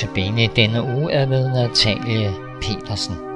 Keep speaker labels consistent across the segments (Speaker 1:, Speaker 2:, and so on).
Speaker 1: Notabene denne uge er ved Natalie Petersen.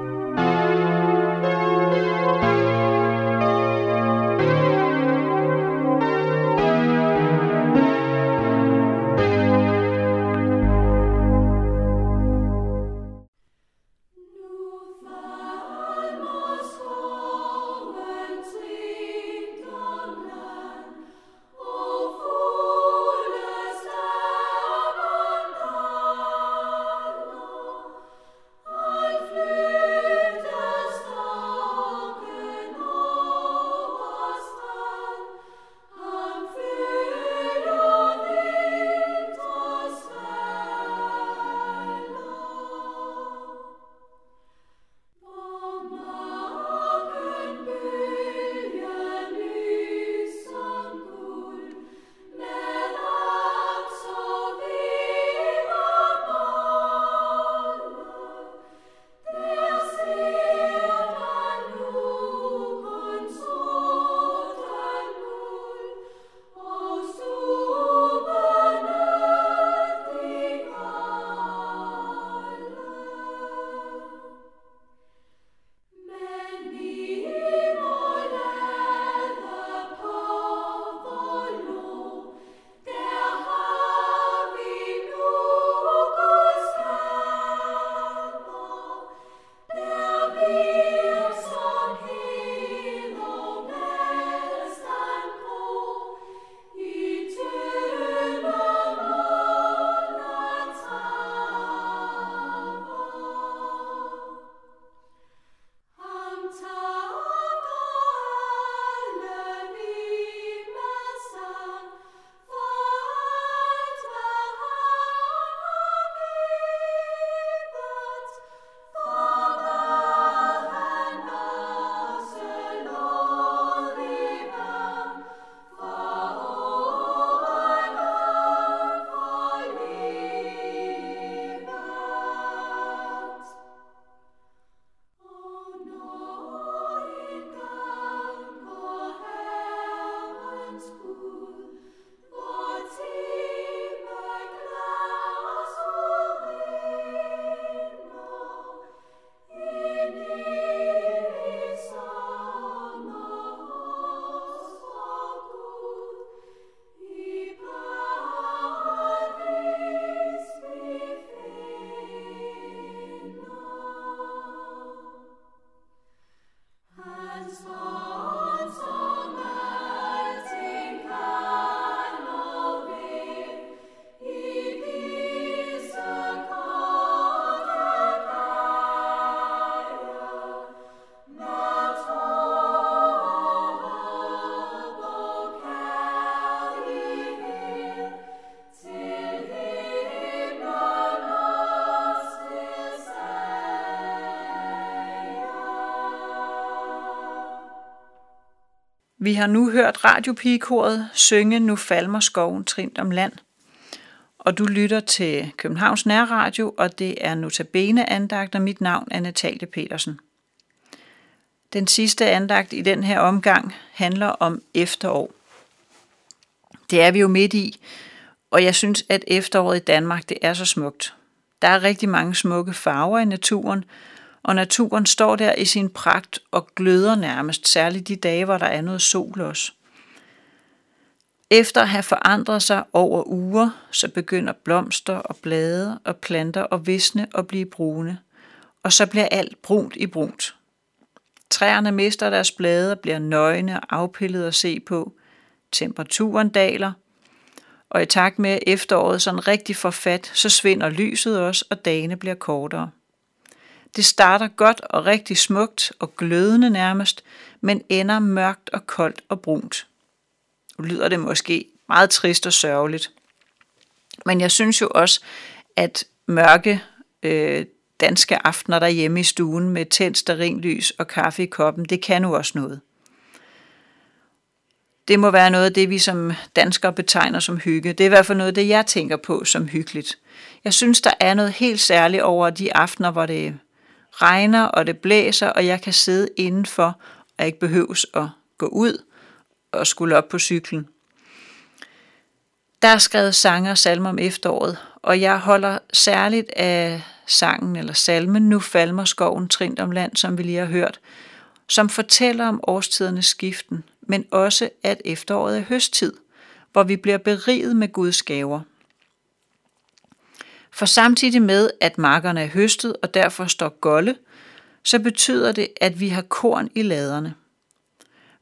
Speaker 2: Vi har nu hørt radiopigekoret synge Nu falmer skoven trint om land. Og du lytter til Københavns Nærradio, og det er Notabene andagt, og mit navn er Natalie Petersen. Den sidste andagt i den her omgang handler om efterår. Det er vi jo midt i, og jeg synes, at efteråret i Danmark det er så smukt. Der er rigtig mange smukke farver i naturen, og naturen står der i sin pragt og gløder nærmest, særligt de dage, hvor der er noget sol også. Efter at have forandret sig over uger, så begynder blomster og blade og planter at visne og blive brune, og så bliver alt brunt i brunt. Træerne mister deres blade og bliver nøgne og afpillet at se på. Temperaturen daler, og i takt med efteråret sådan rigtig forfat, så svinder lyset også, og dagene bliver kortere. Det starter godt og rigtig smukt og glødende nærmest, men ender mørkt og koldt og brunt. Nu lyder det måske meget trist og sørgeligt. Men jeg synes jo også, at mørke øh, danske aftener derhjemme i stuen med tændt sterinlys og kaffe i koppen, det kan nu også noget. Det må være noget af det, vi som danskere betegner som hygge. Det er i hvert fald noget af det, jeg tænker på som hyggeligt. Jeg synes, der er noget helt særligt over de aftener, hvor det regner, og det blæser, og jeg kan sidde indenfor, og ikke behøves at gå ud og skulle op på cyklen. Der er skrevet sange og salmer om efteråret, og jeg holder særligt af sangen eller salmen Nu falmer skoven trint om land, som vi lige har hørt, som fortæller om årstidernes skiften, men også at efteråret er høsttid, hvor vi bliver beriget med Guds gaver. For samtidig med, at markerne er høstet og derfor står golde, så betyder det, at vi har korn i laderne.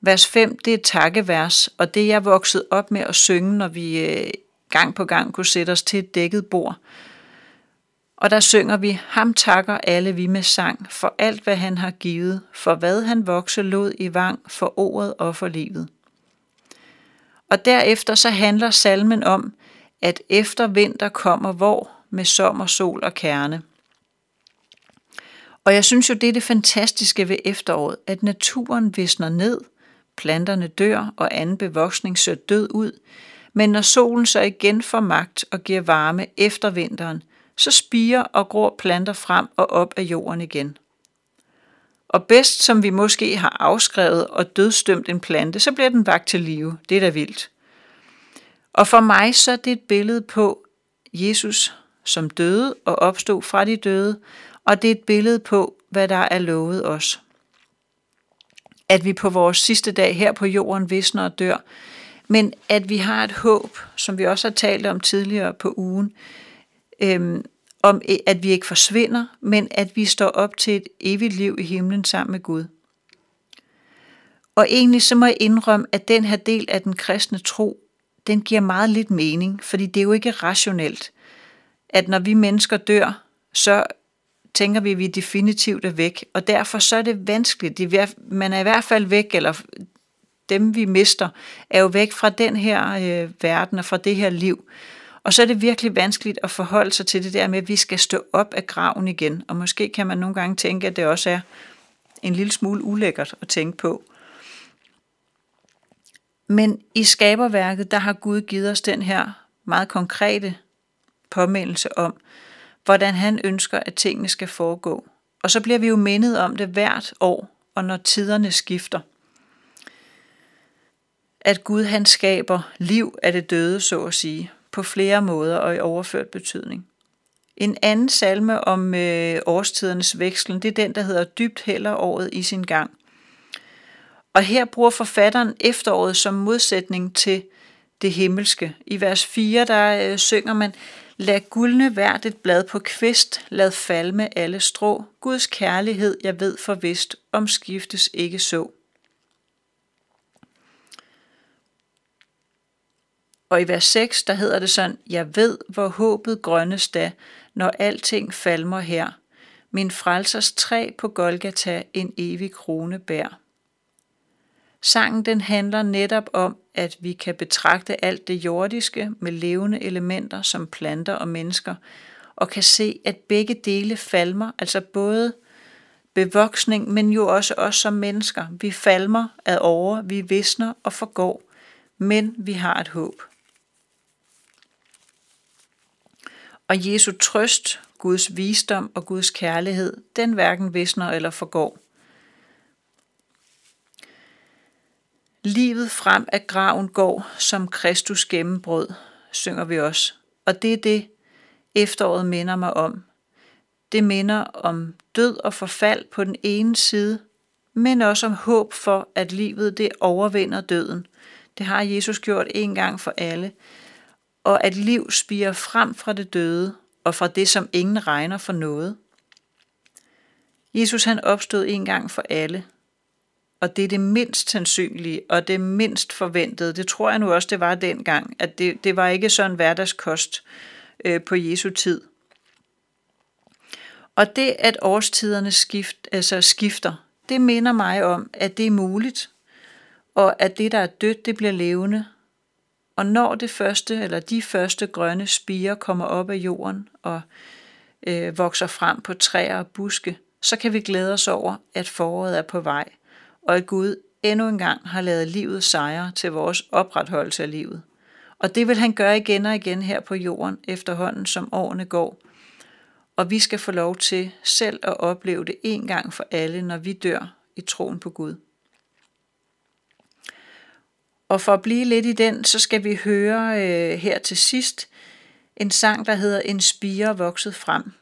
Speaker 2: Vers 5, det er et takkevers, og det jeg voksede op med at synge, når vi øh, gang på gang kunne sætte os til et dækket bord. Og der synger vi, ham takker alle vi med sang, for alt hvad han har givet, for hvad han vokse lod i vang, for ordet og for livet. Og derefter så handler salmen om, at efter vinter kommer vår, med sommer, sol og kerne. Og jeg synes jo, det er det fantastiske ved efteråret, at naturen visner ned, planterne dør og anden bevoksning ser død ud, men når solen så igen får magt og giver varme efter vinteren, så spiger og gror planter frem og op af jorden igen. Og bedst som vi måske har afskrevet og dødstømt en plante, så bliver den vagt til live. Det er da vildt. Og for mig så er det et billede på Jesus, som døde og opstod fra de døde, og det er et billede på, hvad der er lovet os. At vi på vores sidste dag her på jorden visner og dør, men at vi har et håb, som vi også har talt om tidligere på ugen, øhm, om at vi ikke forsvinder, men at vi står op til et evigt liv i himlen sammen med Gud. Og egentlig så må jeg indrømme, at den her del af den kristne tro, den giver meget lidt mening, fordi det er jo ikke rationelt, at når vi mennesker dør, så tænker vi, at vi definitivt er væk, og derfor så er det vanskeligt. Man er i hvert fald væk, eller dem vi mister, er jo væk fra den her øh, verden og fra det her liv. Og så er det virkelig vanskeligt at forholde sig til det der med, at vi skal stå op af graven igen. Og måske kan man nogle gange tænke, at det også er en lille smule ulækkert at tænke på. Men i skaberværket, der har Gud givet os den her meget konkrete påmindelse om, hvordan han ønsker, at tingene skal foregå. Og så bliver vi jo mindet om det hvert år, og når tiderne skifter. At Gud han skaber liv af det døde, så at sige, på flere måder og i overført betydning. En anden salme om øh, årstidernes vekslen, det er den, der hedder Dybt heller året i sin gang. Og her bruger forfatteren efteråret som modsætning til det himmelske. I vers 4, der øh, synger man, Lad guldne hvert et blad på kvist, lad falme alle strå, Guds kærlighed, jeg ved for vist, om skiftes ikke så. Og i vers 6, der hedder det sådan, Jeg ved, hvor håbet grønnes da, når alting falmer her. Min frelsers træ på Golgata en evig krone bær. Sangen den handler netop om, at vi kan betragte alt det jordiske med levende elementer som planter og mennesker, og kan se, at begge dele falmer, altså både bevoksning, men jo også os som mennesker. Vi falmer ad over, vi visner og forgår, men vi har et håb. Og Jesu trøst, Guds visdom og Guds kærlighed, den hverken visner eller forgår. Livet frem af graven går som Kristus gennembrød, synger vi også. Og det er det, efteråret minder mig om. Det minder om død og forfald på den ene side, men også om håb for, at livet det overvinder døden. Det har Jesus gjort en gang for alle. Og at liv spiger frem fra det døde og fra det, som ingen regner for noget. Jesus han opstod en gang for alle, og det er det mindst sandsynlige, og det mindst forventede. Det tror jeg nu også, det var dengang, at det, det var ikke sådan hverdagskost øh, på Jesu tid. Og det, at årstiderne skift, altså skifter, det minder mig om, at det er muligt, og at det, der er dødt, det bliver levende. Og når det første, eller de første grønne spiger kommer op af jorden og øh, vokser frem på træer og buske, så kan vi glæde os over, at foråret er på vej – og at Gud endnu en gang har lavet livet sejre til vores opretholdelse af livet. Og det vil han gøre igen og igen her på jorden efterhånden, som årene går. Og vi skal få lov til selv at opleve det en gang for alle, når vi dør i troen på Gud. Og for at blive lidt i den, så skal vi høre øh, her til sidst en sang, der hedder En spire vokset frem.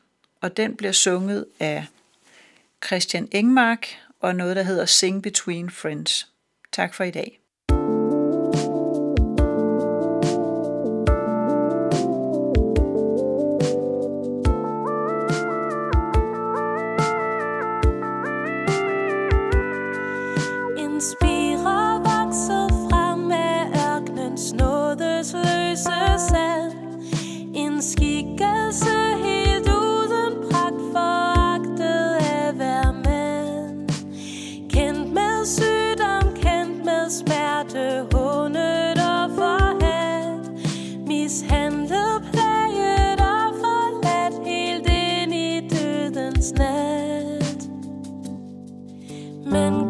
Speaker 2: Og den bliver sunget af Christian Engmark, og noget, der hedder Sing Between Friends. Tak for i dag.
Speaker 1: men